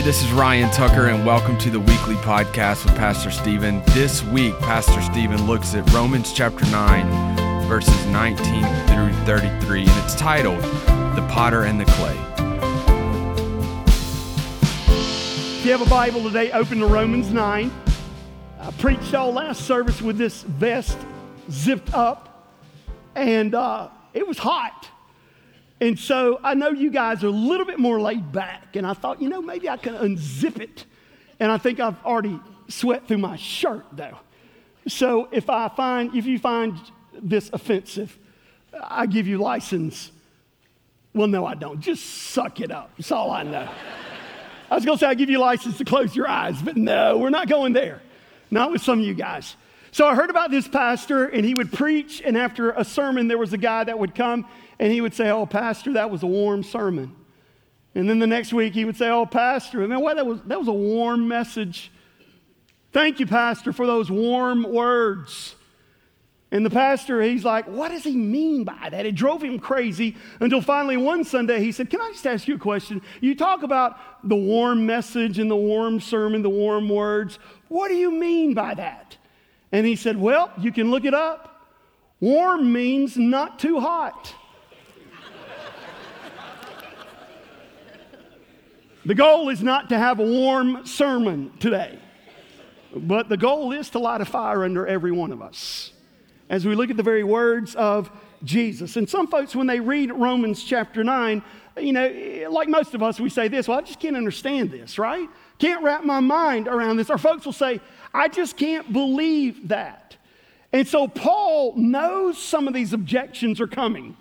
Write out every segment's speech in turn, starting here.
Hey, this is Ryan Tucker, and welcome to the weekly podcast with Pastor Stephen. This week, Pastor Stephen looks at Romans chapter 9, verses 19 through 33, and it's titled The Potter and the Clay. If you have a Bible today, open to Romans 9. I preached all last service with this vest zipped up, and uh, it was hot. And so I know you guys are a little bit more laid back, and I thought, you know, maybe I can unzip it. And I think I've already sweat through my shirt, though. So if I find, if you find this offensive, I give you license. Well, no, I don't. Just suck it up. That's all I know. I was going to say I give you license to close your eyes, but no, we're not going there. Not with some of you guys. So I heard about this pastor, and he would preach, and after a sermon, there was a guy that would come and he would say, Oh, Pastor, that was a warm sermon. And then the next week he would say, Oh, Pastor, man, what, that, was, that was a warm message. Thank you, Pastor, for those warm words. And the pastor, he's like, What does he mean by that? It drove him crazy until finally one Sunday he said, Can I just ask you a question? You talk about the warm message and the warm sermon, the warm words. What do you mean by that? And he said, Well, you can look it up. Warm means not too hot. The goal is not to have a warm sermon today, but the goal is to light a fire under every one of us as we look at the very words of Jesus. And some folks, when they read Romans chapter 9, you know, like most of us, we say this, well, I just can't understand this, right? Can't wrap my mind around this. Or folks will say, I just can't believe that. And so Paul knows some of these objections are coming.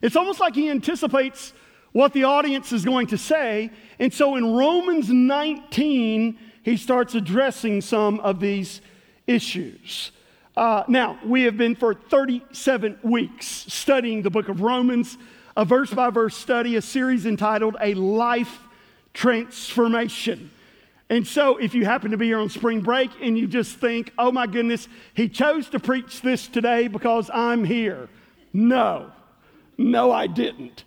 It's almost like he anticipates what the audience is going to say. And so in Romans 19, he starts addressing some of these issues. Uh, now, we have been for 37 weeks studying the book of Romans, a verse by verse study, a series entitled A Life Transformation. And so, if you happen to be here on spring break and you just think, oh my goodness, he chose to preach this today because I'm here. No, no, I didn't.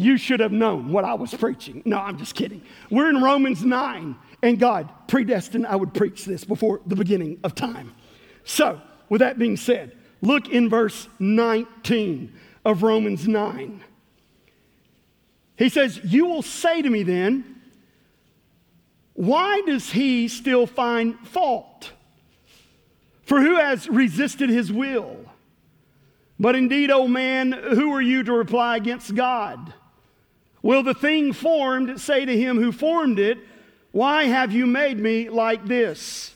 You should have known what I was preaching. No, I'm just kidding. We're in Romans 9, and God predestined I would preach this before the beginning of time. So, with that being said, look in verse 19 of Romans 9. He says, You will say to me then, why does he still find fault? For who has resisted his will? But indeed, O oh man, who are you to reply against God? Will the thing formed say to him who formed it, Why have you made me like this?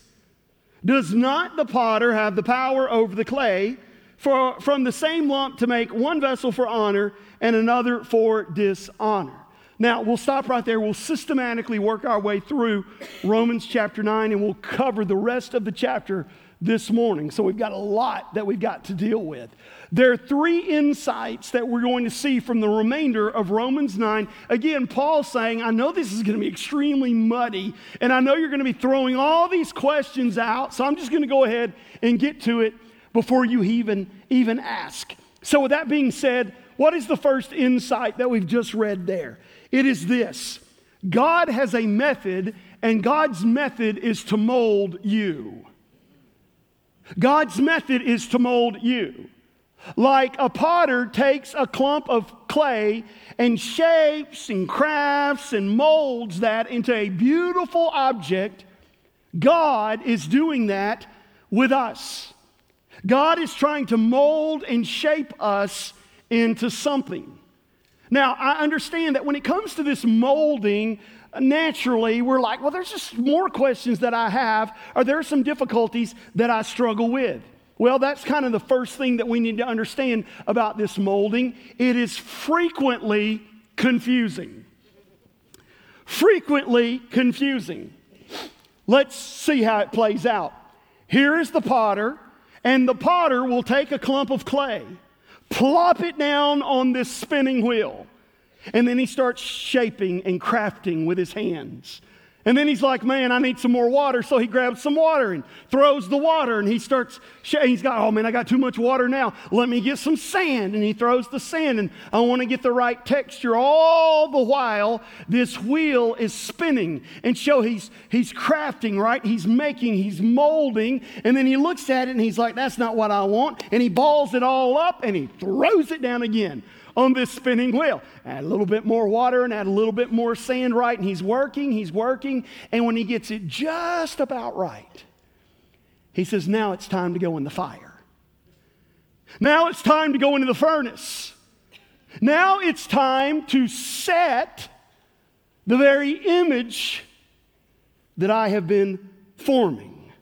Does not the potter have the power over the clay for, from the same lump to make one vessel for honor and another for dishonor? Now, we'll stop right there. We'll systematically work our way through Romans chapter 9 and we'll cover the rest of the chapter this morning. So we've got a lot that we've got to deal with. There are three insights that we're going to see from the remainder of Romans 9. Again, Paul saying, I know this is going to be extremely muddy, and I know you're going to be throwing all these questions out, so I'm just going to go ahead and get to it before you even, even ask. So, with that being said, what is the first insight that we've just read there? It is this God has a method, and God's method is to mold you. God's method is to mold you. Like a potter takes a clump of clay and shapes and crafts and molds that into a beautiful object, God is doing that with us. God is trying to mold and shape us into something. Now, I understand that when it comes to this molding, naturally we're like, well, there's just more questions that I have, or there are some difficulties that I struggle with. Well, that's kind of the first thing that we need to understand about this molding. It is frequently confusing. Frequently confusing. Let's see how it plays out. Here is the potter, and the potter will take a clump of clay, plop it down on this spinning wheel, and then he starts shaping and crafting with his hands. And then he's like, man, I need some more water. So he grabs some water and throws the water and he starts, he's got, oh man, I got too much water now. Let me get some sand. And he throws the sand and I want to get the right texture. All the while, this wheel is spinning. And so he's, he's crafting, right? He's making, he's molding. And then he looks at it and he's like, that's not what I want. And he balls it all up and he throws it down again on this spinning wheel. Add a little bit more water and add a little bit more sand, right? And he's working, he's working. And when he gets it just about right, he says, Now it's time to go in the fire. Now it's time to go into the furnace. Now it's time to set the very image that I have been forming.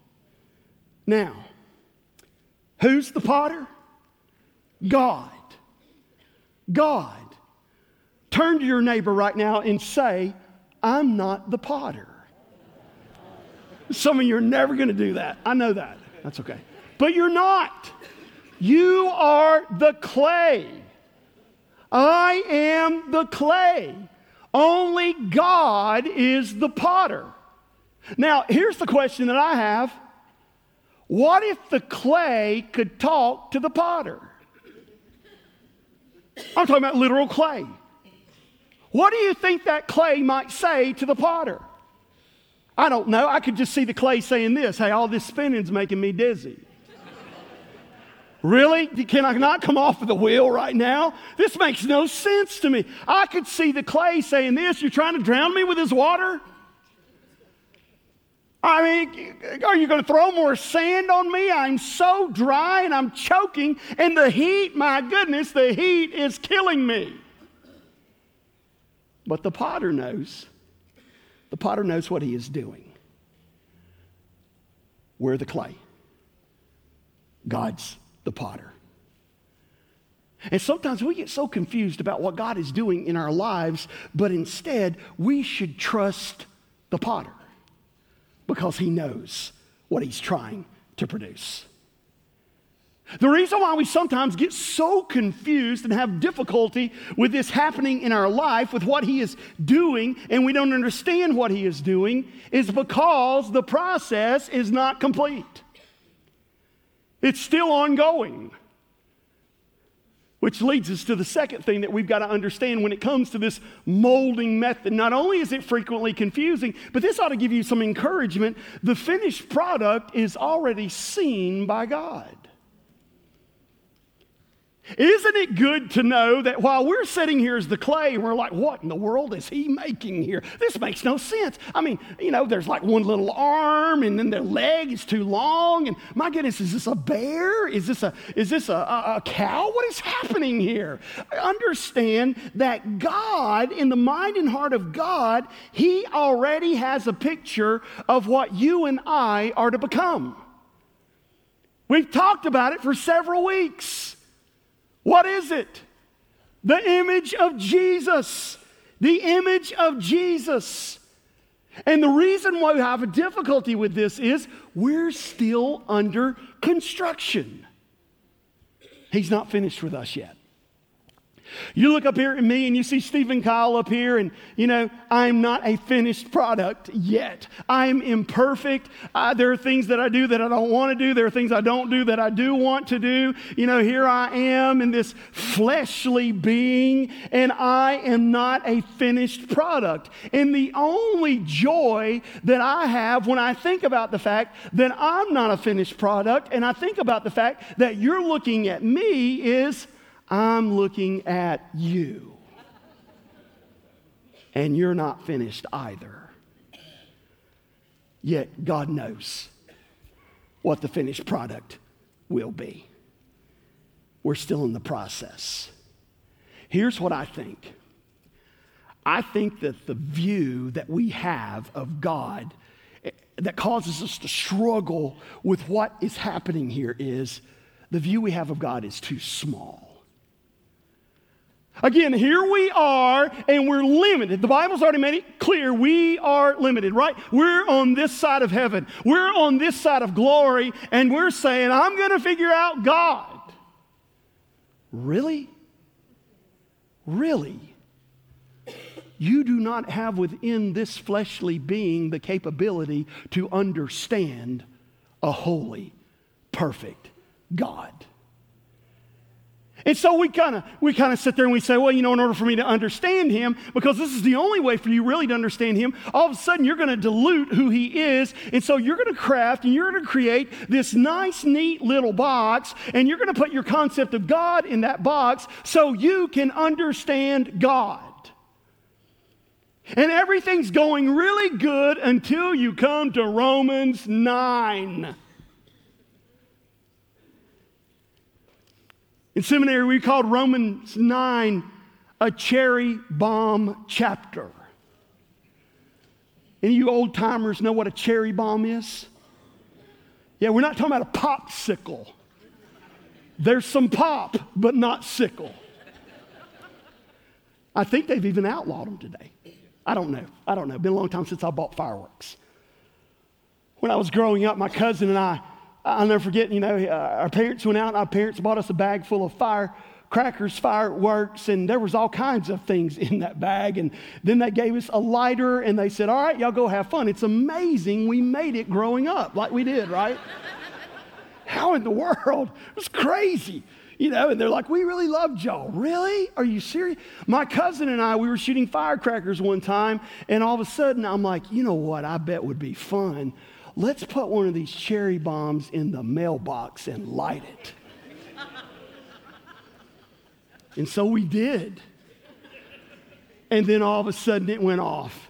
Now, who's the potter? God. God. Turn to your neighbor right now and say, I'm not the potter. Some of you are never going to do that. I know that. That's okay. But you're not. You are the clay. I am the clay. Only God is the potter. Now, here's the question that I have What if the clay could talk to the potter? I'm talking about literal clay. What do you think that clay might say to the potter? I don't know. I could just see the clay saying this Hey, all this spinning's making me dizzy. Really? Can I not come off of the wheel right now? This makes no sense to me. I could see the clay saying this You're trying to drown me with this water? I mean, are you going to throw more sand on me? I'm so dry and I'm choking, and the heat, my goodness, the heat is killing me. But the potter knows. The potter knows what he is doing. We're the clay, God's the potter. And sometimes we get so confused about what God is doing in our lives, but instead we should trust the potter because he knows what he's trying to produce. The reason why we sometimes get so confused and have difficulty with this happening in our life, with what He is doing, and we don't understand what He is doing, is because the process is not complete. It's still ongoing. Which leads us to the second thing that we've got to understand when it comes to this molding method. Not only is it frequently confusing, but this ought to give you some encouragement. The finished product is already seen by God. Isn't it good to know that while we're sitting here as the clay, we're like, what in the world is he making here? This makes no sense. I mean, you know, there's like one little arm and then their leg is too long. And my goodness, is this a bear? Is this a, is this a, a, a cow? What is happening here? Understand that God, in the mind and heart of God, he already has a picture of what you and I are to become. We've talked about it for several weeks. What is it? The image of Jesus. The image of Jesus. And the reason why we have a difficulty with this is we're still under construction. He's not finished with us yet. You look up here at me and you see Stephen Kyle up here, and you know, I'm not a finished product yet. I'm imperfect. Uh, there are things that I do that I don't want to do. There are things I don't do that I do want to do. You know, here I am in this fleshly being, and I am not a finished product. And the only joy that I have when I think about the fact that I'm not a finished product, and I think about the fact that you're looking at me is I'm looking at you. And you're not finished either. Yet God knows what the finished product will be. We're still in the process. Here's what I think I think that the view that we have of God eh, that causes us to struggle with what is happening here is the view we have of God is too small. Again, here we are and we're limited. The Bible's already made it clear we are limited, right? We're on this side of heaven, we're on this side of glory, and we're saying, I'm going to figure out God. Really? Really? you do not have within this fleshly being the capability to understand a holy, perfect God. And so we kind of we kind of sit there and we say, well, you know, in order for me to understand him, because this is the only way for you really to understand him, all of a sudden you're going to dilute who he is. And so you're going to craft and you're going to create this nice, neat little box, and you're going to put your concept of God in that box so you can understand God. And everything's going really good until you come to Romans 9. In seminary, we called Romans 9 a cherry bomb chapter. Any of you old timers know what a cherry bomb is? Yeah, we're not talking about a popsicle. There's some pop, but not sickle. I think they've even outlawed them today. I don't know. I don't know. Been a long time since I bought fireworks. When I was growing up, my cousin and I I'll never forget, you know, uh, our parents went out, our parents bought us a bag full of firecrackers, fireworks, and there was all kinds of things in that bag. And then they gave us a lighter and they said, All right, y'all go have fun. It's amazing we made it growing up like we did, right? How in the world? It was crazy. You know, and they're like, we really loved y'all. Really? Are you serious? My cousin and I, we were shooting firecrackers one time, and all of a sudden I'm like, you know what? I bet would be fun let's put one of these cherry bombs in the mailbox and light it. and so we did. And then all of a sudden it went off.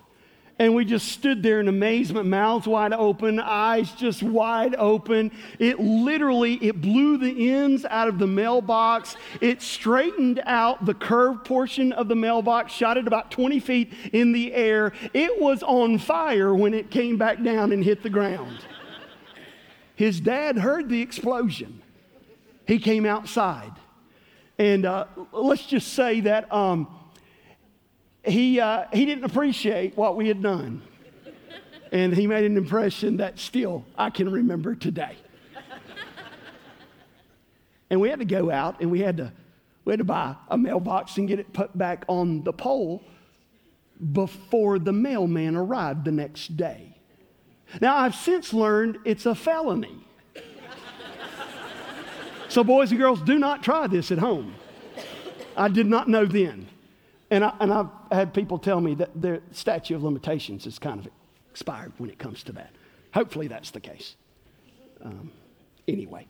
And we just stood there in amazement, mouths wide open, eyes just wide open. It literally, it blew the ends out of the mailbox. It straightened out the curved portion of the mailbox, shot it about 20 feet in the air. It was on fire when it came back down and hit the ground. His dad heard the explosion. He came outside. And uh, let's just say that um, he, uh, he didn't appreciate what we had done. And he made an impression that still I can remember today. and we had to go out and we had to, we had to buy a mailbox and get it put back on the pole before the mailman arrived the next day. Now, I've since learned it's a felony. so, boys and girls, do not try this at home. I did not know then. And, I, and I've had people tell me that their statute of limitations is kind of expired when it comes to that. Hopefully that's the case. Um, anyway.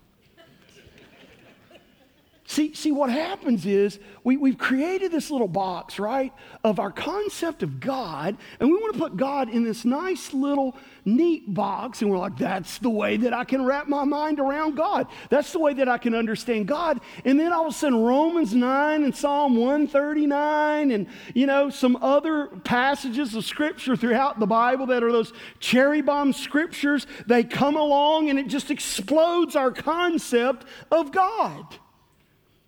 See, see, what happens is we, we've created this little box, right, of our concept of God, and we want to put God in this nice little neat box, and we're like, that's the way that I can wrap my mind around God. That's the way that I can understand God. And then all of a sudden, Romans 9 and Psalm 139 and, you know, some other passages of Scripture throughout the Bible that are those cherry bomb scriptures, they come along and it just explodes our concept of God.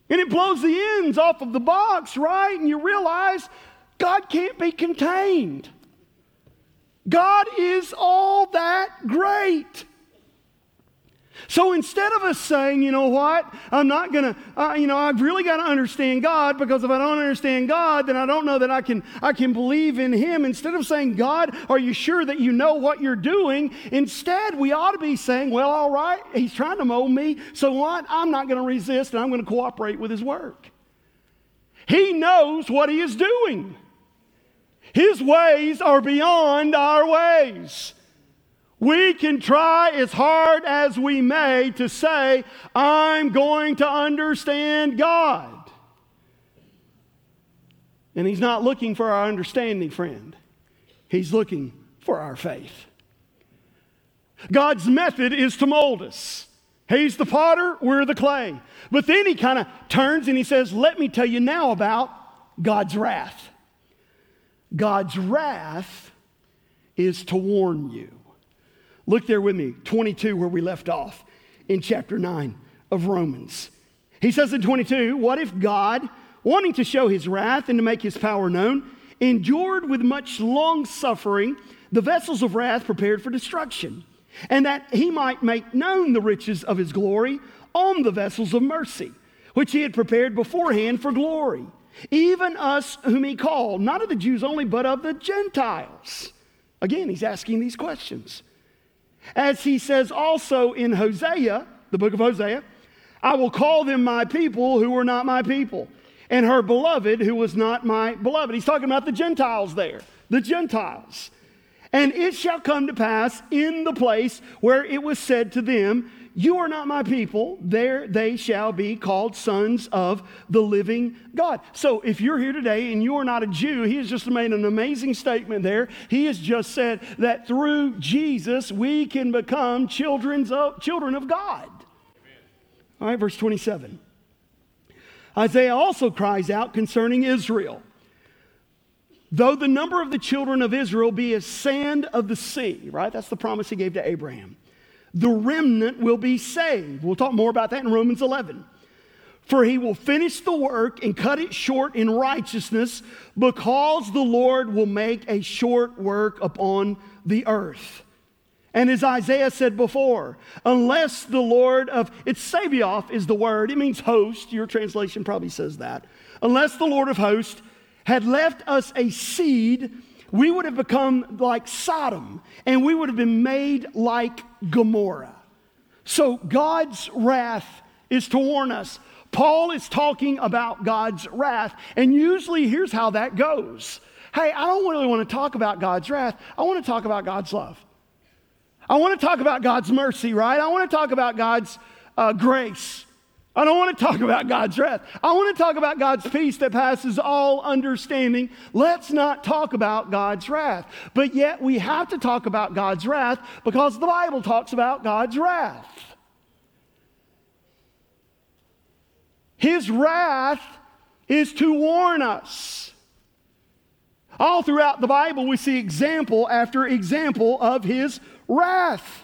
And it blows the ends off of the box, right? And you realize God can't be contained. God is all that great. So instead of us saying, you know what, I'm not going to, uh, you know, I've really got to understand God because if I don't understand God, then I don't know that I can, I can believe in Him. Instead of saying, God, are you sure that you know what you're doing? Instead, we ought to be saying, well, all right, He's trying to mold me. So what? I'm not going to resist and I'm going to cooperate with His work. He knows what He is doing. His ways are beyond our ways. We can try as hard as we may to say, I'm going to understand God. And He's not looking for our understanding, friend. He's looking for our faith. God's method is to mold us. He's the potter, we're the clay. But then he kind of turns and he says, Let me tell you now about God's wrath. God's wrath is to warn you. Look there with me, 22, where we left off in chapter 9 of Romans. He says in 22, What if God, wanting to show his wrath and to make his power known, endured with much long suffering the vessels of wrath prepared for destruction, and that he might make known the riches of his glory on the vessels of mercy, which he had prepared beforehand for glory? even us whom he called, not of the Jews only, but of the Gentiles. Again, he's asking these questions. As he says also in Hosea, the book of Hosea, I will call them my people who were not my people, and her beloved who was not my beloved. He's talking about the Gentiles there, the Gentiles. And it shall come to pass in the place where it was said to them, You are not my people, there they shall be called sons of the living God. So if you're here today and you are not a Jew, he has just made an amazing statement there. He has just said that through Jesus we can become children of, children of God. All right, verse 27. Isaiah also cries out concerning Israel. Though the number of the children of Israel be as sand of the sea, right? That's the promise he gave to Abraham. The remnant will be saved. We'll talk more about that in Romans 11. For he will finish the work and cut it short in righteousness, because the Lord will make a short work upon the earth. And as Isaiah said before, unless the Lord of, it's Sabaoth is the word, it means host. Your translation probably says that. Unless the Lord of hosts had left us a seed, we would have become like Sodom and we would have been made like Gomorrah. So God's wrath is to warn us. Paul is talking about God's wrath, and usually here's how that goes. Hey, I don't really want to talk about God's wrath. I want to talk about God's love. I want to talk about God's mercy, right? I want to talk about God's uh, grace. I don't want to talk about God's wrath. I want to talk about God's peace that passes all understanding. Let's not talk about God's wrath. But yet we have to talk about God's wrath because the Bible talks about God's wrath. His wrath is to warn us. All throughout the Bible, we see example after example of his wrath.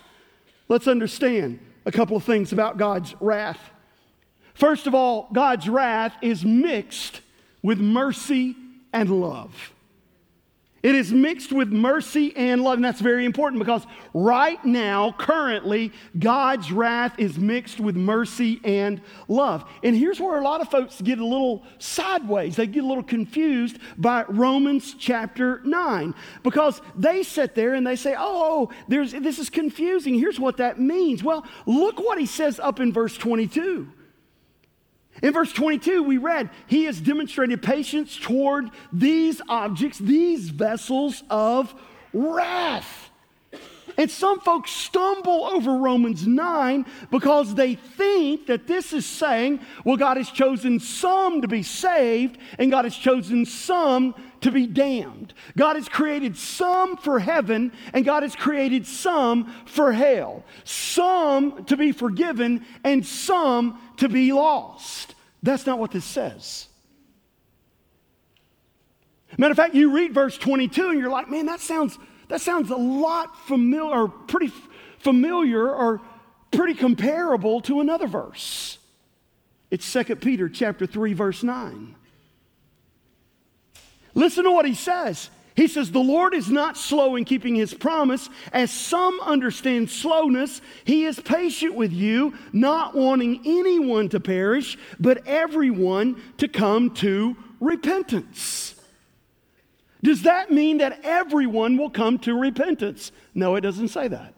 Let's understand a couple of things about God's wrath. First of all, God's wrath is mixed with mercy and love. It is mixed with mercy and love. And that's very important because right now, currently, God's wrath is mixed with mercy and love. And here's where a lot of folks get a little sideways. They get a little confused by Romans chapter 9 because they sit there and they say, oh, there's, this is confusing. Here's what that means. Well, look what he says up in verse 22. In verse 22, we read, He has demonstrated patience toward these objects, these vessels of wrath. And some folks stumble over Romans 9 because they think that this is saying, well, God has chosen some to be saved and God has chosen some to be damned. God has created some for heaven and God has created some for hell. Some to be forgiven and some to be lost. That's not what this says. Matter of fact, you read verse 22 and you're like, man, that sounds, that sounds a lot familiar, or pretty familiar, or pretty comparable to another verse. It's 2 Peter chapter 3, verse 9. Listen to what he says. He says, The Lord is not slow in keeping his promise, as some understand slowness. He is patient with you, not wanting anyone to perish, but everyone to come to repentance. Does that mean that everyone will come to repentance? No, it doesn't say that.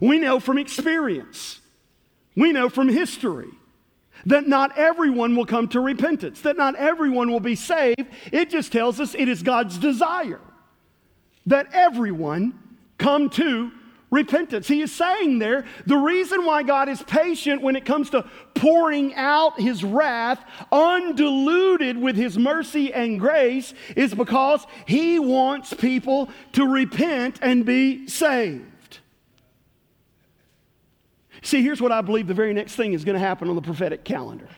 We know from experience, we know from history that not everyone will come to repentance, that not everyone will be saved. It just tells us it is God's desire that everyone come to repentance. He is saying there the reason why God is patient when it comes to pouring out his wrath, undiluted with his mercy and grace, is because he wants people to repent and be saved. See, here's what I believe the very next thing is going to happen on the prophetic calendar.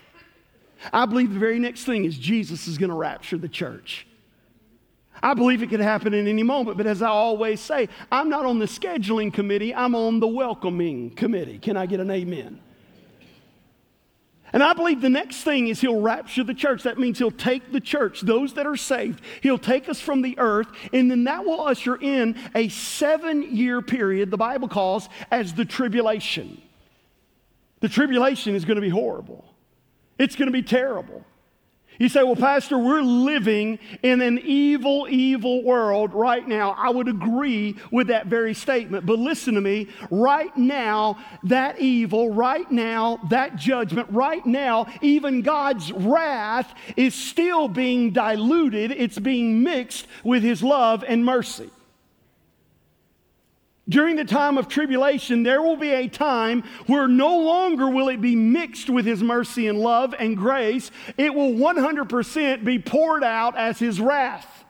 I believe the very next thing is Jesus is going to rapture the church. I believe it could happen in any moment, but as I always say, I'm not on the scheduling committee, I'm on the welcoming committee. Can I get an amen? And I believe the next thing is he'll rapture the church. That means he'll take the church, those that are saved, he'll take us from the earth, and then that will usher in a seven year period the Bible calls as the tribulation. The tribulation is going to be horrible, it's going to be terrible. You say, well, Pastor, we're living in an evil, evil world right now. I would agree with that very statement. But listen to me. Right now, that evil, right now, that judgment, right now, even God's wrath is still being diluted. It's being mixed with His love and mercy. During the time of tribulation, there will be a time where no longer will it be mixed with His mercy and love and grace. It will 100% be poured out as His wrath.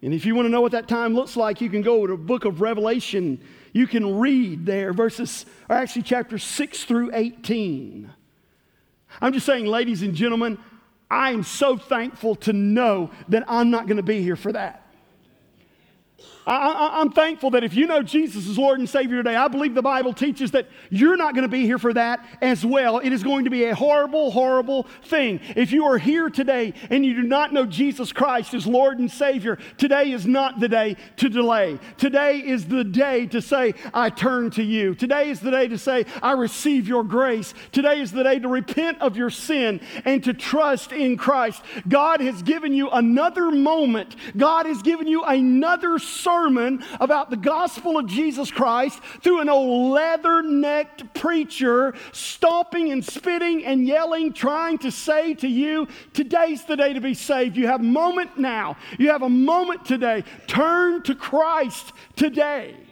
And if you want to know what that time looks like, you can go to the book of Revelation. You can read there verses, or actually chapter 6 through 18. I'm just saying, ladies and gentlemen, I am so thankful to know that I'm not going to be here for that. I, am thankful that if you know Jesus is Lord and Savior today, I believe the Bible teaches that you're not going to be here for that as well. It is going to be a horrible, horrible thing. If you are here today and you do not know Jesus Christ as Lord and Savior, today is not the day to delay. Today is the day to say, I turn to you. Today is the day to say, I receive your grace. Today is the day to repent of your sin and to trust in Christ. God has given you another moment, God has given you another sermon sermon about the gospel of Jesus Christ through an old leather necked preacher stomping and spitting and yelling, trying to say to you, Today's the day to be saved. You have a moment now. You have a moment today. Turn to Christ today. Amen.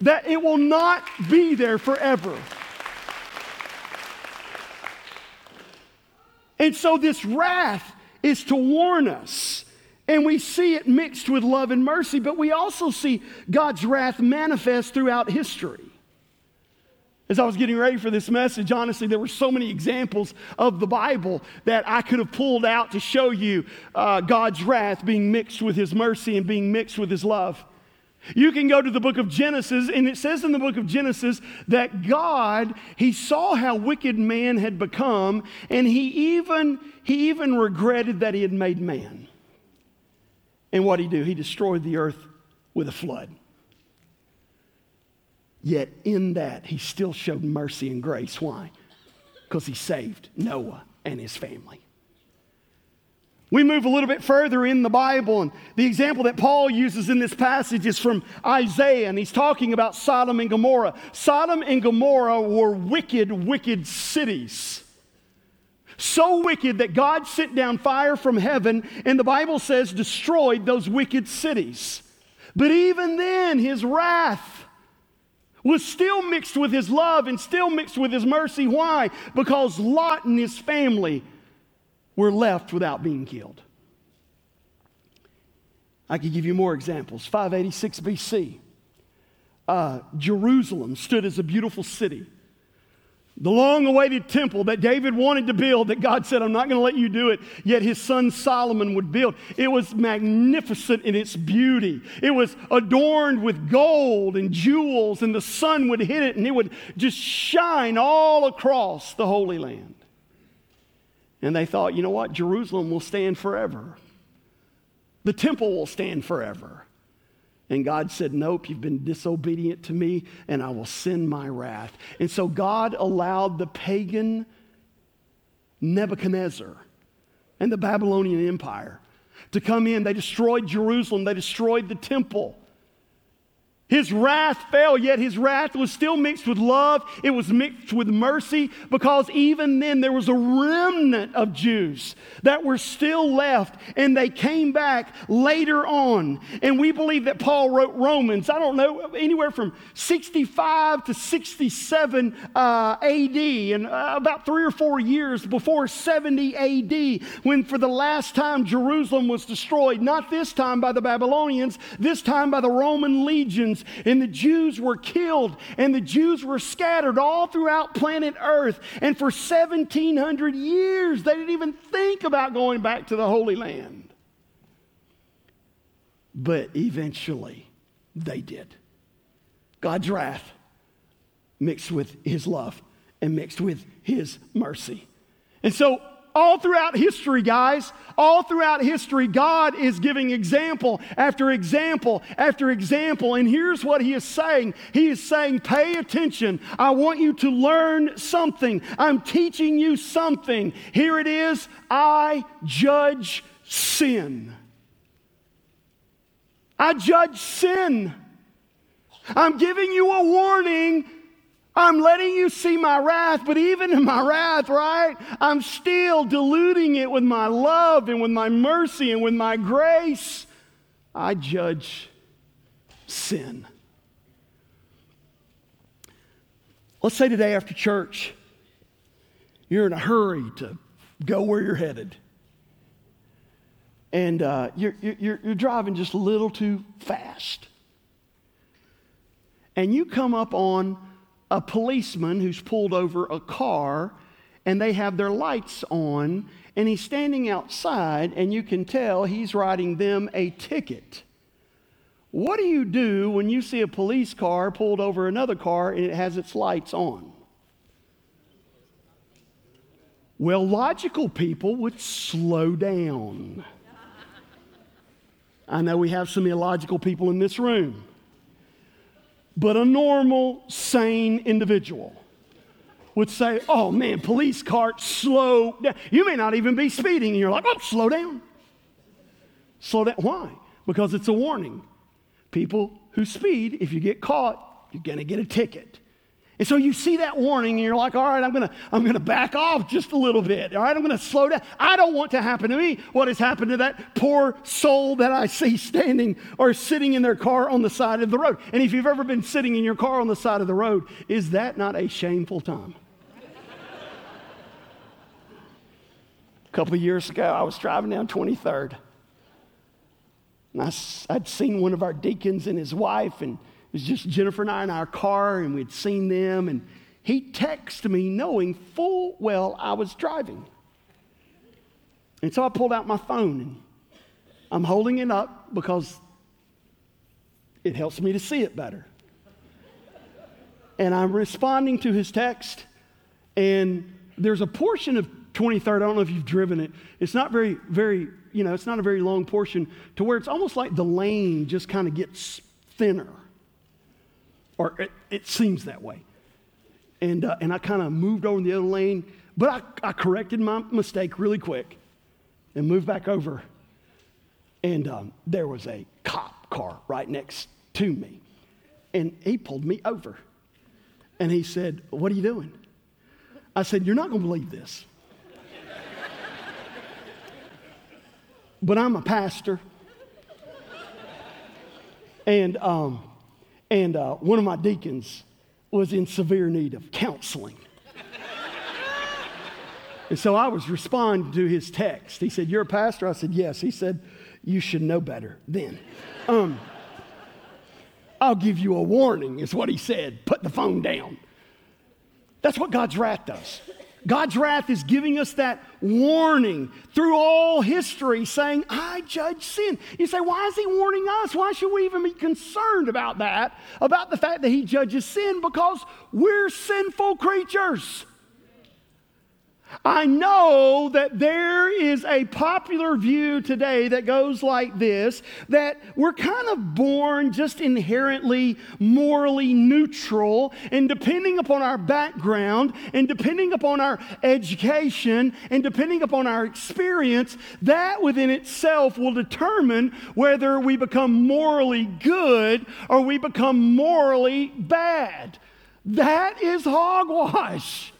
That it will not be there forever. And so, this wrath is to warn us and we see it mixed with love and mercy, but we also see God's wrath manifest throughout history. As I was getting ready for this message, honestly, there were so many examples of the Bible that I could have pulled out to show you uh, God's wrath being mixed with His mercy and being mixed with His love. You can go to the book of Genesis, and it says in the book of Genesis that God, He saw how wicked man had become, and He even, he even regretted that He had made man. And what did he do? He destroyed the earth with a flood. Yet in that, he still showed mercy and grace. Why? Because he saved Noah and his family. We move a little bit further in the Bible, and the example that Paul uses in this passage is from Isaiah, and he's talking about Sodom and Gomorrah. Sodom and Gomorrah were wicked, wicked cities. So wicked that God sent down fire from heaven, and the Bible says destroyed those wicked cities. But even then, his wrath was still mixed with his love and still mixed with his mercy. Why? Because Lot and his family were left without being killed. I could give you more examples. 586 BC, uh, Jerusalem stood as a beautiful city. The long awaited temple that David wanted to build, that God said, I'm not going to let you do it, yet his son Solomon would build. It was magnificent in its beauty. It was adorned with gold and jewels, and the sun would hit it and it would just shine all across the Holy Land. And they thought, you know what? Jerusalem will stand forever, the temple will stand forever. And God said, Nope, you've been disobedient to me, and I will send my wrath. And so God allowed the pagan Nebuchadnezzar and the Babylonian Empire to come in. They destroyed Jerusalem, they destroyed the temple. His wrath fell, yet his wrath was still mixed with love. It was mixed with mercy because even then there was a remnant of Jews that were still left and they came back later on. And we believe that Paul wrote Romans, I don't know, anywhere from 65 to 67 uh, AD, and uh, about three or four years before 70 AD, when for the last time Jerusalem was destroyed, not this time by the Babylonians, this time by the Roman legions and the Jews were killed, and the Jews were scattered all throughout planet Earth. And for 1,700 years, they didn't even think about going back to the Holy Land. But eventually, they did. God's wrath mixed with his love and mixed with his mercy. And so all throughout history, guys, all throughout history, God is giving example after example after example. And here's what He is saying He is saying, Pay attention. I want you to learn something. I'm teaching you something. Here it is I judge sin. I judge sin. I'm giving you a warning I'm letting you see my wrath, but even in my wrath, right, I'm still diluting it with my love and with my mercy and with my grace. I judge sin. Let's say today after church, you're in a hurry to go where you're headed. And uh, you're, you're, you're driving just a little too fast. And you come up on a policeman who's pulled over a car and they have their lights on and he's standing outside and you can tell he's writing them a ticket. What do you do when you see a police car pulled over another car and it has its lights on? Well, logical people would slow down. I know we have some illogical people in this room but a normal, sane individual would say, Oh man, police cart, slow down. You may not even be speeding, and you're like, Oh, slow down. Slow down. Why? Because it's a warning. People who speed, if you get caught, you're going to get a ticket. And so you see that warning and you're like, all right, I'm gonna, I'm gonna back off just a little bit. All right, I'm gonna slow down. I don't want to happen to me what has happened to that poor soul that I see standing or sitting in their car on the side of the road. And if you've ever been sitting in your car on the side of the road, is that not a shameful time? a couple of years ago, I was driving down 23rd. And I, I'd seen one of our deacons and his wife, and was just Jennifer and I in our car, and we'd seen them. And he texted me knowing full well I was driving. And so I pulled out my phone and I'm holding it up because it helps me to see it better. And I'm responding to his text, and there's a portion of 23rd, I don't know if you've driven it. It's not very, very, you know, it's not a very long portion to where it's almost like the lane just kind of gets thinner or it, it seems that way. And, uh, and I kind of moved over in the other lane, but I, I corrected my mistake really quick and moved back over. And um, there was a cop car right next to me. And he pulled me over. And he said, What are you doing? I said, You're not going to believe this. but I'm a pastor. And um, and uh, one of my deacons was in severe need of counseling. and so I was responding to his text. He said, You're a pastor? I said, Yes. He said, You should know better then. Um, I'll give you a warning, is what he said. Put the phone down. That's what God's wrath does. God's wrath is giving us that warning through all history saying, I judge sin. You say, why is he warning us? Why should we even be concerned about that? About the fact that he judges sin? Because we're sinful creatures. I know that there is a popular view today that goes like this that we're kind of born just inherently morally neutral, and depending upon our background, and depending upon our education, and depending upon our experience, that within itself will determine whether we become morally good or we become morally bad. That is hogwash.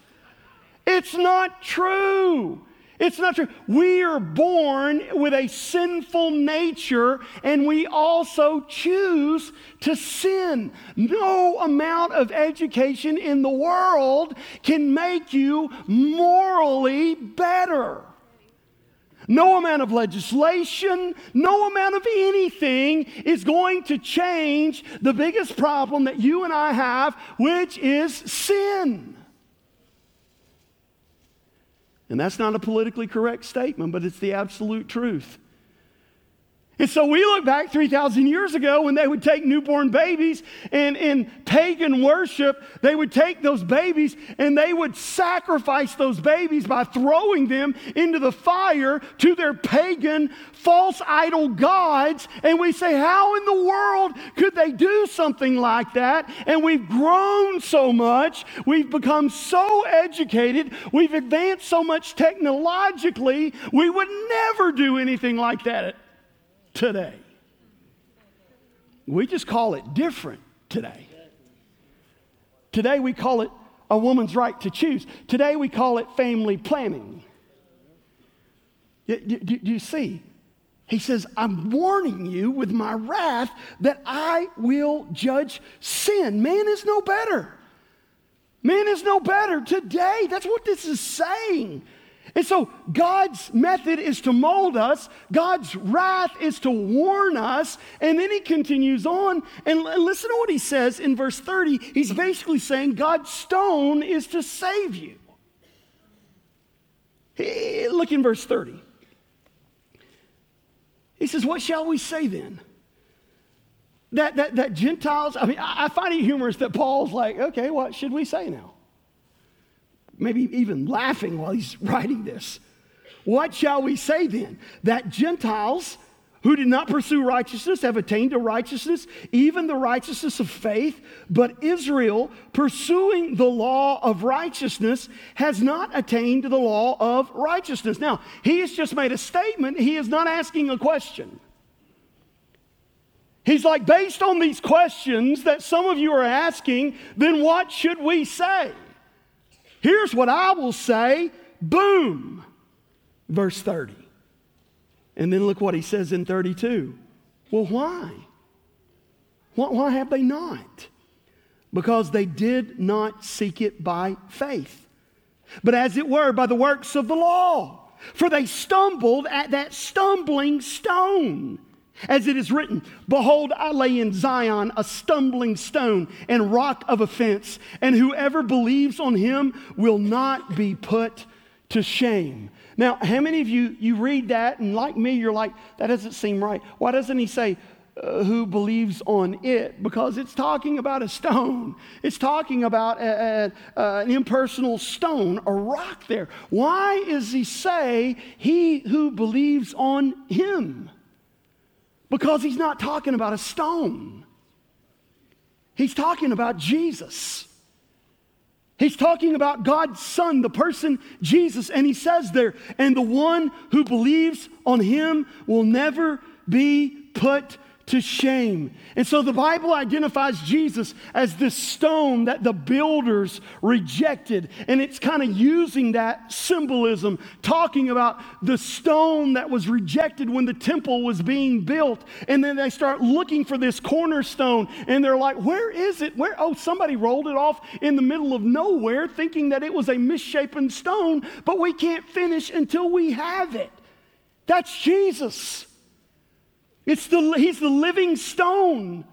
It's not true. It's not true. We are born with a sinful nature and we also choose to sin. No amount of education in the world can make you morally better. No amount of legislation, no amount of anything is going to change the biggest problem that you and I have, which is sin. And that's not a politically correct statement, but it's the absolute truth. And so we look back 3,000 years ago when they would take newborn babies and in pagan worship, they would take those babies and they would sacrifice those babies by throwing them into the fire to their pagan false idol gods. And we say, How in the world could they do something like that? And we've grown so much, we've become so educated, we've advanced so much technologically, we would never do anything like that today. We just call it different today. Today we call it a woman's right to choose. Today we call it family planning. Do, do, do, you see? He says, I'm warning you with my wrath that I will judge sin. Man is no better. Man is no better today. That's what this is saying. And so God's method is to mold us, God's wrath is to warn us. And then he continues on. And listen to what he says in verse 30. He's basically saying God's stone is to save you. Look in verse 30. He says, What shall we say then? That, that, that Gentiles, I mean, I find it humorous that Paul's like, okay, what should we say now? Maybe even laughing while he's writing this. What shall we say then? That Gentiles who did not pursue righteousness have attained to righteousness, even the righteousness of faith, but Israel, pursuing the law of righteousness, has not attained to the law of righteousness. Now, he has just made a statement, he is not asking a question. He's like, based on these questions that some of you are asking, then what should we say? Here's what I will say boom. Verse 30. And then look what he says in 32. Well, why? Why have they not? Because they did not seek it by faith, but as it were, by the works of the law. For they stumbled at that stumbling stone. As it is written, Behold, I lay in Zion a stumbling stone and rock of offense, and whoever believes on him will not be put to shame. Now, how many of you, you read that, and like me, you're like, that doesn't seem right. Why doesn't he say, uh, who believes on it? Because it's talking about a stone. It's talking about a, a, a, an impersonal stone, a rock there. Why is he say, he who believes on him? Because he's not talking about a stone, he's talking about Jesus. He's talking about God's Son, the person Jesus. And he says there, and the one who believes on him will never be put to shame. And so the Bible identifies Jesus as this stone that the builders rejected. And it's kind of using that symbolism, talking about the stone that was rejected when the temple was being built. And then they start looking for this cornerstone and they're like, where is it? Where? Oh, somebody rolled it off in the middle of nowhere thinking that it was a misshapen stone, but we can't finish until we have it. That's Jesus. It's the, he's the living stone.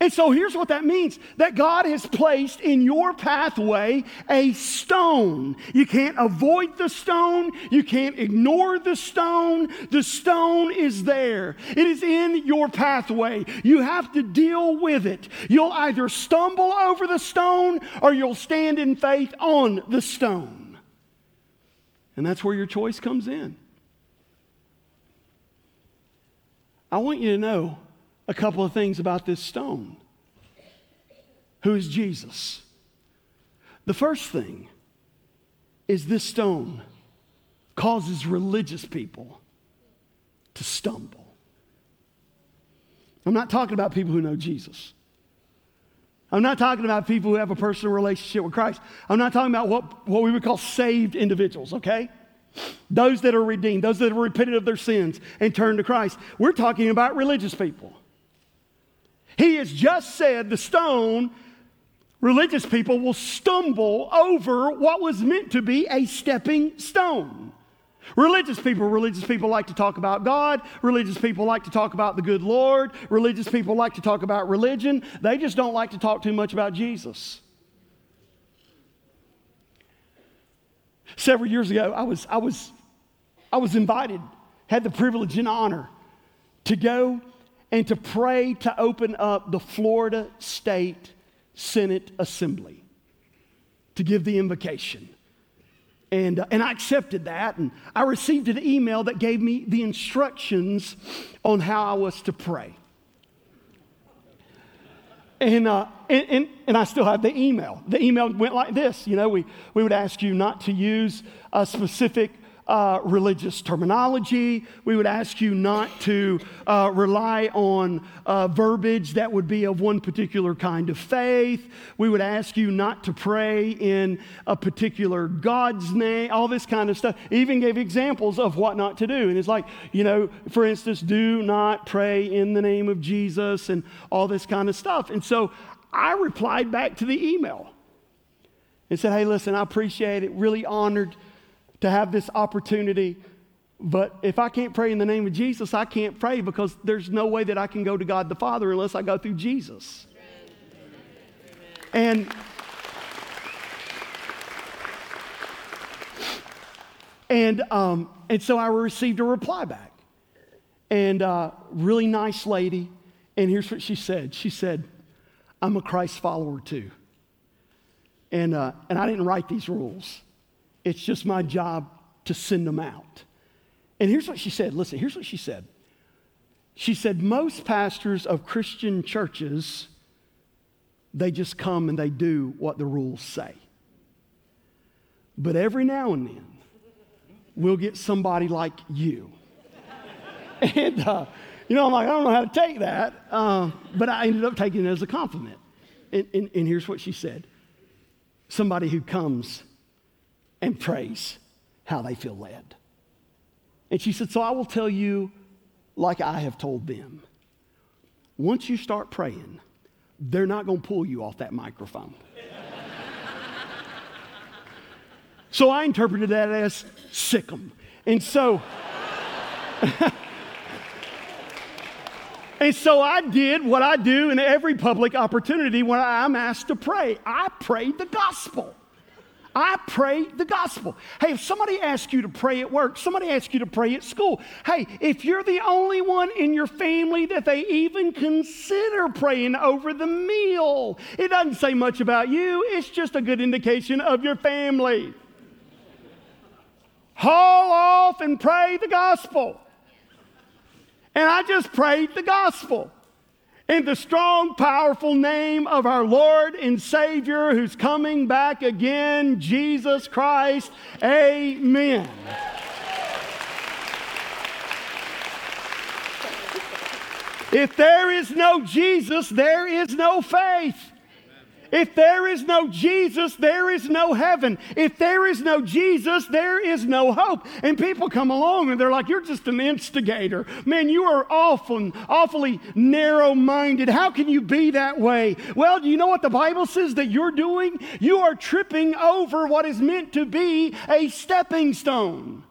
And so here's what that means that God has placed in your pathway a stone. You can't avoid the stone, you can't ignore the stone. The stone is there, it is in your pathway. You have to deal with it. You'll either stumble over the stone or you'll stand in faith on the stone. And that's where your choice comes in. I want you to know a couple of things about this stone. Who is Jesus? The first thing is this stone causes religious people to stumble. I'm not talking about people who know Jesus. I'm not talking about people who have a personal relationship with Christ. I'm not talking about what, what we would call saved individuals, okay? Those that are redeemed, those that have repented of their sins and turned to Christ. We're talking about religious people. He has just said the stone, religious people will stumble over what was meant to be a stepping stone. Religious people, religious people like to talk about God. Religious people like to talk about the good Lord. Religious people like to talk about religion. They just don't like to talk too much about Jesus. Several years ago, I was, I was, I was invited, had the privilege and honor to go and to pray to open up the Florida State Senate Assembly to give the invocation. And, uh, and I accepted that, and I received an email that gave me the instructions on how I was to pray. And, uh, and, and, and, I still have the email. The email went like this you know, we, we would ask you not to use a specific uh, religious terminology. We would ask you not to uh, rely on uh, verbiage that would be of one particular kind of faith. We would ask you not to pray in a particular God's name, all this kind of stuff. Even gave examples of what not to do. And it's like, you know, for instance, do not pray in the name of Jesus and all this kind of stuff. And so I replied back to the email and said, hey, listen, I appreciate it, really honored to have this opportunity. But if I can't pray in the name of Jesus, I can't pray because there's no way that I can go to God the Father unless I go through Jesus. And and um, and so I received a reply back, and uh, really nice lady. And here's what she said. She said, "I'm a Christ follower too." And uh, and I didn't write these rules. It's just my job to send them out. And here's what she said listen, here's what she said. She said, Most pastors of Christian churches, they just come and they do what the rules say. But every now and then, we'll get somebody like you. and, uh, you know, I'm like, I don't know how to take that. Uh, but I ended up taking it as a compliment. And, and, and here's what she said somebody who comes and prays how they feel led. And she said, So I will tell you like I have told them. Once you start praying, they're not going to pull you off that microphone. so I interpreted that as sick them. And so, and so I did what I do in every public opportunity when I'm asked to pray. I prayed the gospel. I pray the gospel. Hey, if somebody asks you to pray at work, somebody asks you to pray at school, hey, if you're the only one in your family that they even consider praying over the meal, it doesn't say much about you. It's just a good indication of your family. Haul off and pray the gospel. And I just prayed the gospel in the strong, powerful name of our Lord and Savior who's coming back again, Jesus Christ. Amen. If there is no Jesus, there is no faith. If there is no Jesus, there is no heaven. If there is no Jesus, there is no hope. And people come along and they're like, You're just an instigator. Man, you are awful, awfully narrow minded. How can you be that way? Well, do you know what the Bible says that you're doing? You are tripping over what is meant to be a stepping stone.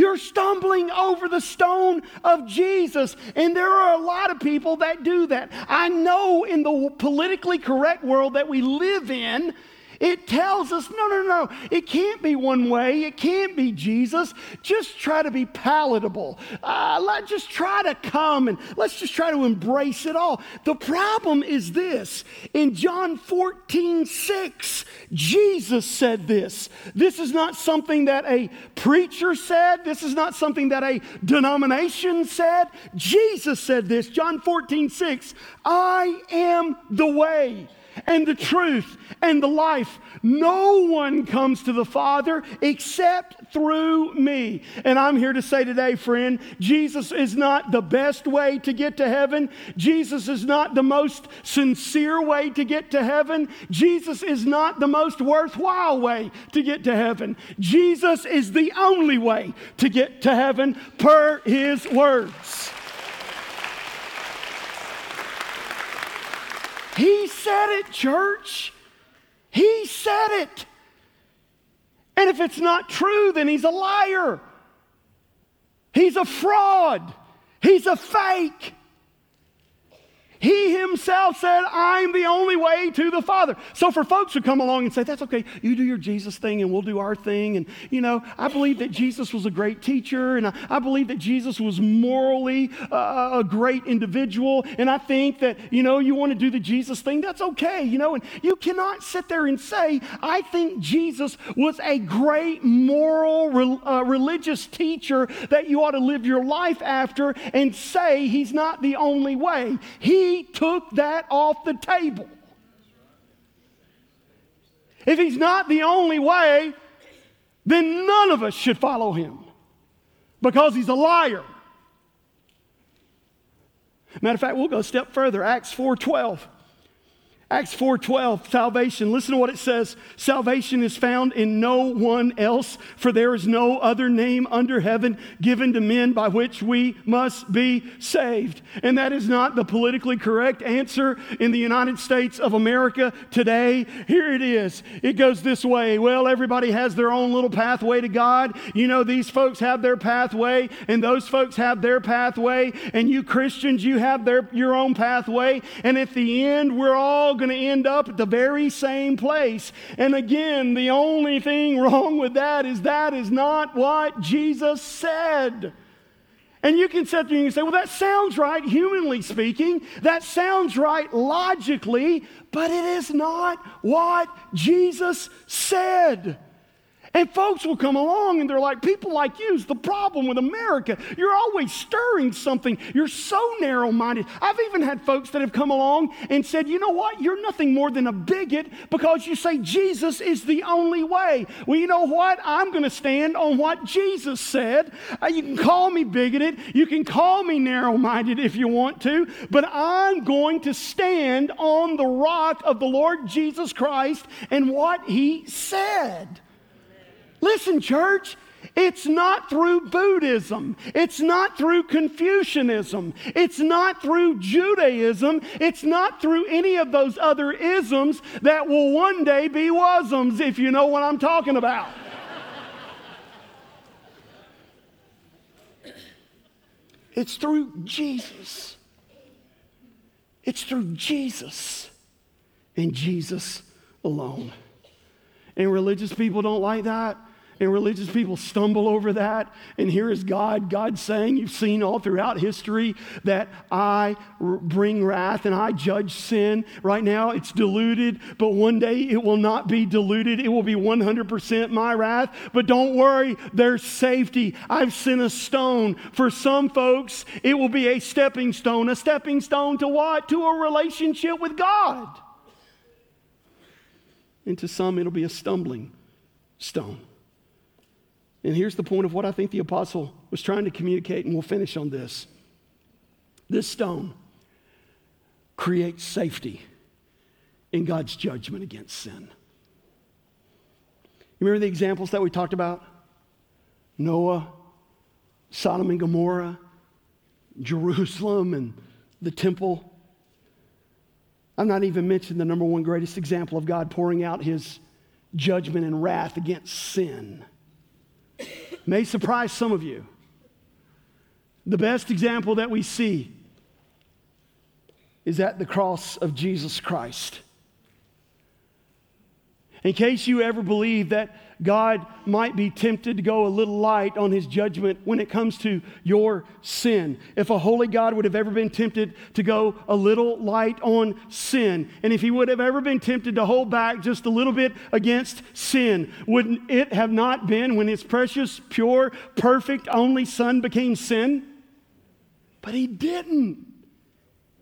You're stumbling over the stone of Jesus. And there are a lot of people that do that. I know in the politically correct world that we live in, it tells us, no, no, no, it can't be one way. It can't be Jesus. Just try to be palatable. Uh, let just try to come and let's just try to embrace it all. The problem is this in John 14, 6, Jesus said this. This is not something that a preacher said, this is not something that a denomination said. Jesus said this, John 14, 6, I am the way and the truth and the life. No one comes to the Father except through me. And I'm here to say today, friend, Jesus is not the best way to get to heaven. Jesus is not the most sincere way to get to heaven. Jesus is not the most worthwhile way to get to heaven. Jesus is the only way to get to heaven per his words. He said it, church. He said it. And if it's not true, then he's a liar. He's a fraud. He's a fake. He himself said, I'm the only way to the Father. So for folks who come along and say, that's okay, you do your Jesus thing and we'll do our thing. And, you know, I believe that Jesus was a great teacher and I, I believe that Jesus was morally uh, a great individual. And I think that, you know, you want to do the Jesus thing, that's okay, you know. And you cannot sit there and say, I think Jesus was a great moral, uh, religious teacher that you ought to live your life after and say he's not the only way. He took that off the table. If he's not the only way, then none of us should follow him because he's a liar. Matter of fact, we'll go a step further. Acts 4:12. Acts 4:12, salvation. Listen to what it says. Salvation is found in no one else, for there is no other name under heaven given to men by which we must be saved. And that is not the politically correct answer in the United States of America today. Here it is. It goes this way. Well, everybody has their own little pathway to God. You know, these folks have their pathway, and those folks have their pathway, and you Christians, you have their your own pathway, and at the end, we're all going to end up at the very same place. And again, the only thing wrong with that is that is not what Jesus said. And you can sit there and you say, well, that sounds right, humanly speaking. That sounds right logically, but it is not what Jesus said. And folks will come along and they're like, people like you is the problem with America. You're always stirring something. You're so narrow minded. I've even had folks that have come along and said, you know what? You're nothing more than a bigot because you say Jesus is the only way. Well, you know what? I'm going to stand on what Jesus said. Uh, you can call me bigoted. You can call me narrow minded if you want to, but I'm going to stand on the rock of the Lord Jesus Christ and what he said. Listen, church, it's not through Buddhism. It's not through Confucianism. It's not through Judaism. It's not through any of those other isms that will one day be wasms, if you know what I'm talking about. it's through Jesus. It's through Jesus and Jesus alone. And religious people don't like that. And religious people stumble over that. And here is God, God saying, You've seen all throughout history that I bring wrath and I judge sin. Right now it's diluted, but one day it will not be diluted. It will be 100% my wrath. But don't worry, there's safety. I've sent a stone. For some folks, it will be a stepping stone. A stepping stone to what? To a relationship with God. And to some, it'll be a stumbling stone. And here's the point of what I think the apostle was trying to communicate, and we'll finish on this. This stone creates safety in God's judgment against sin. You remember the examples that we talked about? Noah, Sodom and Gomorrah, Jerusalem, and the temple. I've not even mentioned the number one greatest example of God pouring out his judgment and wrath against sin may surprise some of you. The best example that we see is at the cross of Jesus Christ. In case you ever believe that God might be tempted to go a little light on his judgment when it comes to your sin. If a holy God would have ever been tempted to go a little light on sin, and if he would have ever been tempted to hold back just a little bit against sin, wouldn't it have not been when his precious, pure, perfect, only Son became sin? But he didn't.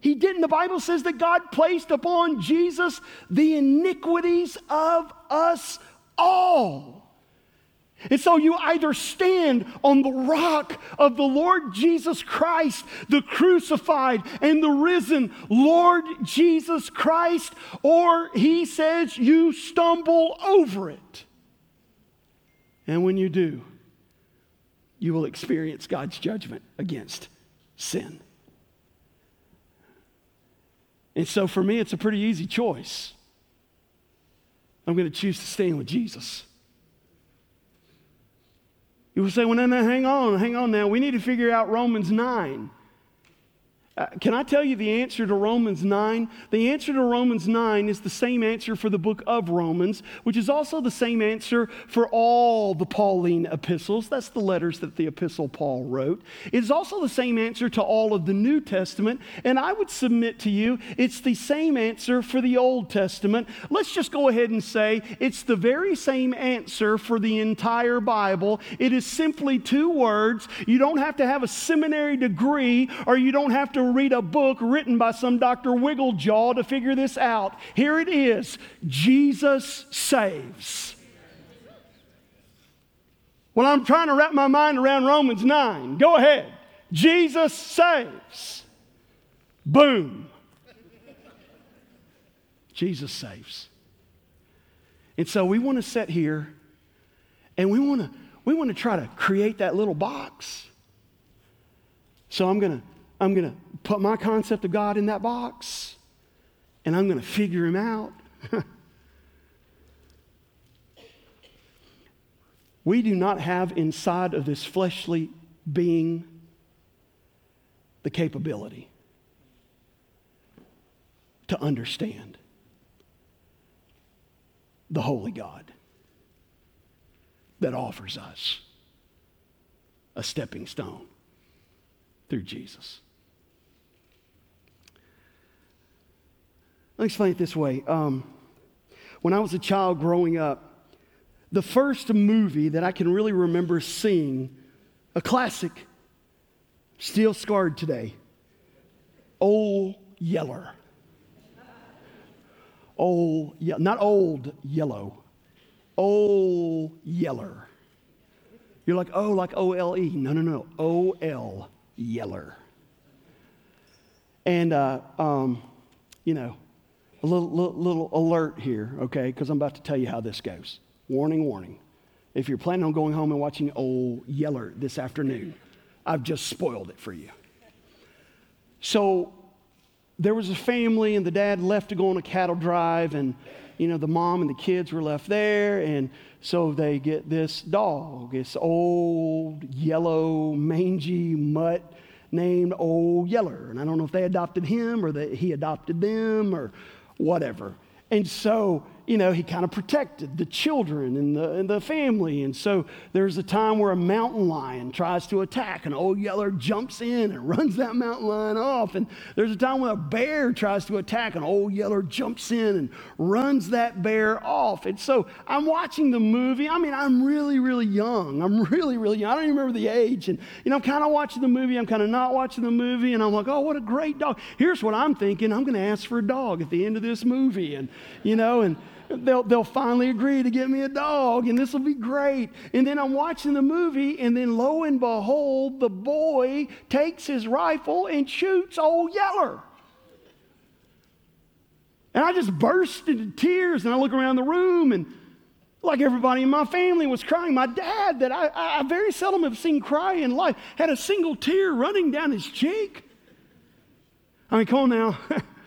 He didn't. The Bible says that God placed upon Jesus the iniquities of us all. And so you either stand on the rock of the Lord Jesus Christ, the crucified and the risen Lord Jesus Christ, or he says you stumble over it. And when you do, you will experience God's judgment against sin. And so for me, it's a pretty easy choice. I'm going to choose to stand with Jesus. You will say, well, no, no, hang on, hang on now. We need to figure out Romans 9. Uh, can I tell you the answer to Romans 9? The answer to Romans 9 is the same answer for the book of Romans, which is also the same answer for all the Pauline epistles. That's the letters that the epistle Paul wrote. It is also the same answer to all of the New Testament. And I would submit to you, it's the same answer for the Old Testament. Let's just go ahead and say it's the very same answer for the entire Bible. It is simply two words. You don't have to have a seminary degree or you don't have to read a book written by some Dr. Wigglejaw to figure this out. Here it is Jesus saves. Well, I'm trying to wrap my mind around Romans 9. Go ahead. Jesus saves. Boom. Jesus saves. And so we want to sit here and we want to we want to try to create that little box. So I'm going to I'm going to put my concept of God in that box and I'm going to figure him out. we do not have inside of this fleshly being the capability to understand the Holy God that offers us a stepping stone through Jesus. Let me explain it this way. Um, when I was a child growing up, the first movie that I can really remember seeing, a classic, still scarred today, Old Yeller. Old, ye- not old yellow, Old Yeller. You're like, oh, like O L E. No, no, no. O L Yeller. And, uh, um, you know, a little, little, little alert here, okay, because I'm about to tell you how this goes. Warning, warning. If you're planning on going home and watching Old Yeller this afternoon, I've just spoiled it for you. So there was a family, and the dad left to go on a cattle drive, and you know the mom and the kids were left there, and so they get this dog, this old yellow mangy mutt named Old Yeller, and I don't know if they adopted him or that he adopted them or whatever. And so you know, he kind of protected the children and the, and the family. And so there's a time where a mountain lion tries to attack, and old Yeller jumps in and runs that mountain lion off. And there's a time when a bear tries to attack, and old Yeller jumps in and runs that bear off. And so I'm watching the movie. I mean, I'm really, really young. I'm really, really young. I don't even remember the age. And, you know, I'm kind of watching the movie. I'm kind of not watching the movie. And I'm like, oh, what a great dog. Here's what I'm thinking I'm going to ask for a dog at the end of this movie. And, you know, and, they'll, they'll finally agree to get me a dog, and this will be great. And then I'm watching the movie, and then lo and behold, the boy takes his rifle and shoots old Yeller. And I just burst into tears, and I look around the room, and like everybody in my family was crying. My dad, that I, I very seldom have seen cry in life, had a single tear running down his cheek. I mean, come on now.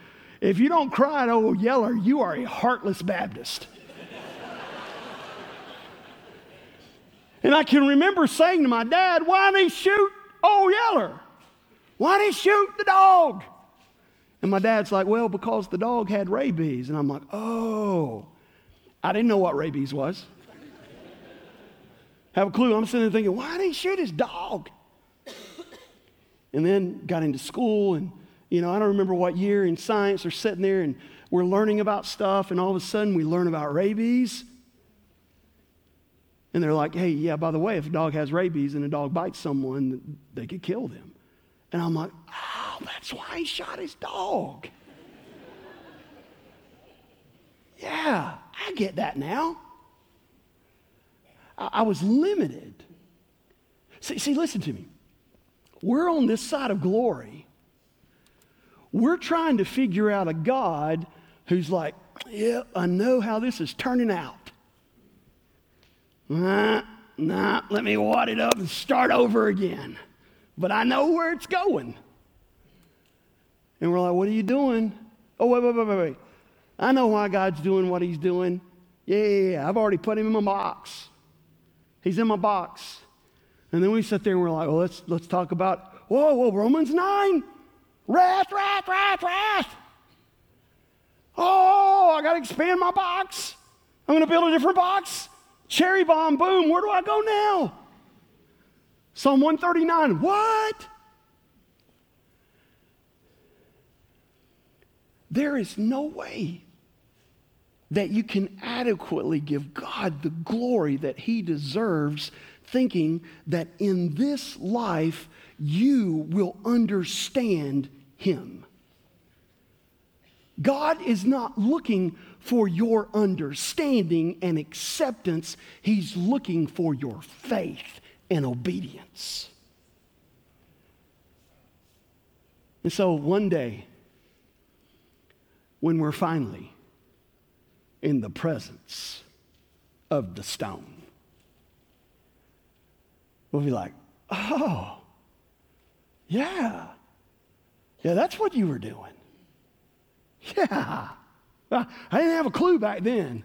If you don't cry at old Yeller, you are a heartless Baptist. and I can remember saying to my dad, Why didn't he shoot old Yeller? Why didn't he shoot the dog? And my dad's like, Well, because the dog had rabies. And I'm like, Oh, I didn't know what rabies was. Have a clue. I'm sitting there thinking, Why did he shoot his dog? And then got into school and you know, I don't remember what year in science they're sitting there and we're learning about stuff, and all of a sudden we learn about rabies. And they're like, hey, yeah, by the way, if a dog has rabies and a dog bites someone, they could kill them. And I'm like, oh, that's why he shot his dog. yeah, I get that now. I, I was limited. See, see, listen to me. We're on this side of glory we're trying to figure out a God who's like, yeah, I know how this is turning out. Nah, nah, let me wad it up and start over again. But I know where it's going. And we're like, what are you doing? Oh, wait, wait, wait, wait, wait. I know why God's doing what he's doing. Yeah, yeah, yeah. I've already put him in my box. He's in my box. And then we sit there and we're like, well, let's, let's talk about, whoa, whoa, Romans 9. Wrath, wrath, wrath, wrath. Oh, I got to expand my box. I'm going to build a different box. Cherry bomb, boom. Where do I go now? Psalm 139. What? There is no way that you can adequately give God the glory that He deserves, thinking that in this life you will understand Him. God is not looking for your understanding and acceptance, He's looking for your faith and obedience. And so one day, when we're finally in the presence of the stone. We'll be like, oh, yeah. Yeah, that's what you were doing. Yeah. I didn't have a clue back then.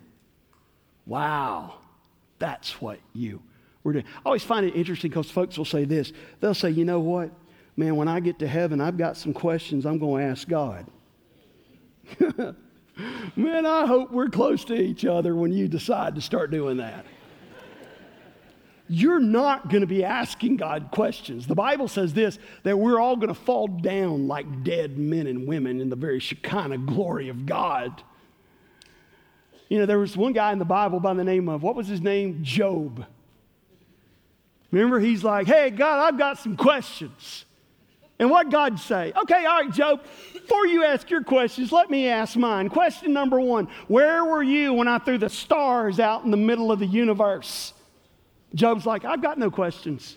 Wow. That's what you were doing. I always find it interesting because folks will say this. They'll say, you know what? Man, when I get to heaven, I've got some questions I'm going to ask God. Man, I hope we're close to each other when you decide to start doing that. You're not going to be asking God questions. The Bible says this that we're all going to fall down like dead men and women in the very Shekinah glory of God. You know, there was one guy in the Bible by the name of, what was his name? Job. Remember, he's like, hey, God, I've got some questions. And what God say? Okay, all right, Job, before you ask your questions, let me ask mine. Question number one Where were you when I threw the stars out in the middle of the universe? Job's like, I've got no questions.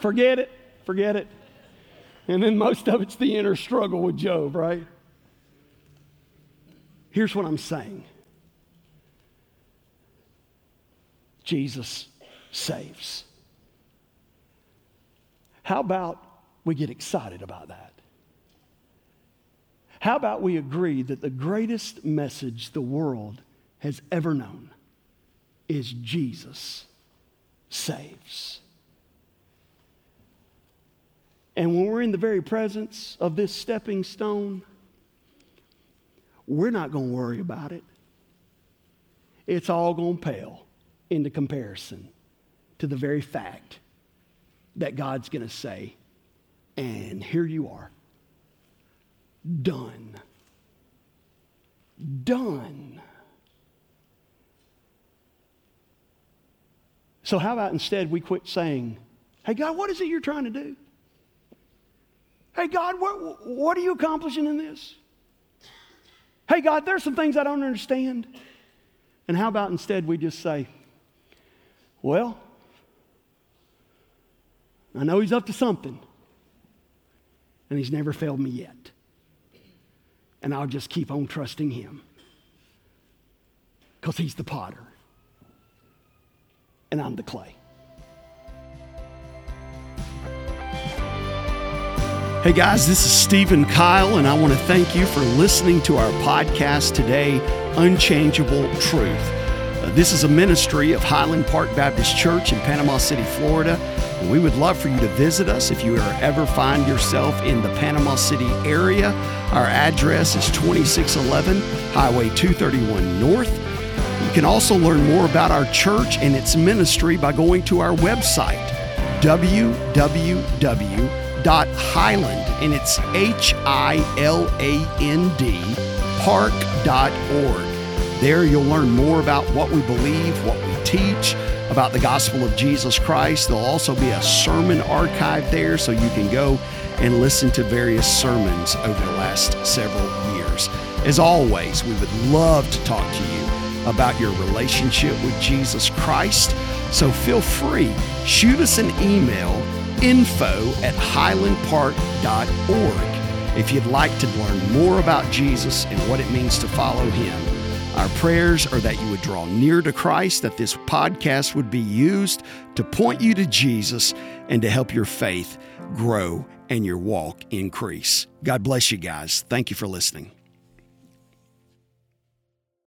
forget it, forget it. And then most of it's the inner struggle with Job, right? Here's what I'm saying Jesus saves. How about we get excited about that? How about we agree that the greatest message the world has ever known is Jesus saves? And when we're in the very presence of this stepping stone, we're not going to worry about it. It's all going to pale into comparison to the very fact that God's going to say, and here you are. Done. Done. So, how about instead we quit saying, Hey, God, what is it you're trying to do? Hey, God, what, what are you accomplishing in this? Hey, God, there's some things I don't understand. And how about instead we just say, Well, I know he's up to something, and he's never failed me yet. And I'll just keep on trusting him because he's the potter, and I'm the clay. Hey guys, this is Stephen Kyle, and I want to thank you for listening to our podcast today, Unchangeable Truth. Uh, this is a ministry of Hiland Park Baptist Church in Panama City, Florida. And we would love for you to visit us if you ever find yourself in the Panama City area. Our address is 2611 Highway 231 North. You can also learn more about our church and its ministry by going to our website, www.hiland, and it's H I L A N D, park.org. There you'll learn more about what we believe, what we teach, about the gospel of Jesus Christ. There'll also be a sermon archive there so you can go and listen to various sermons over the last several years. As always, we would love to talk to you about your relationship with Jesus Christ. So feel free, shoot us an email info at hilandpark.org if you'd like to learn more about Jesus and what it means to follow him. Our prayers are that you would draw near to Christ, that this podcast would be used to point you to Jesus and to help your faith grow and your walk increase. God bless you guys. Thank you for listening.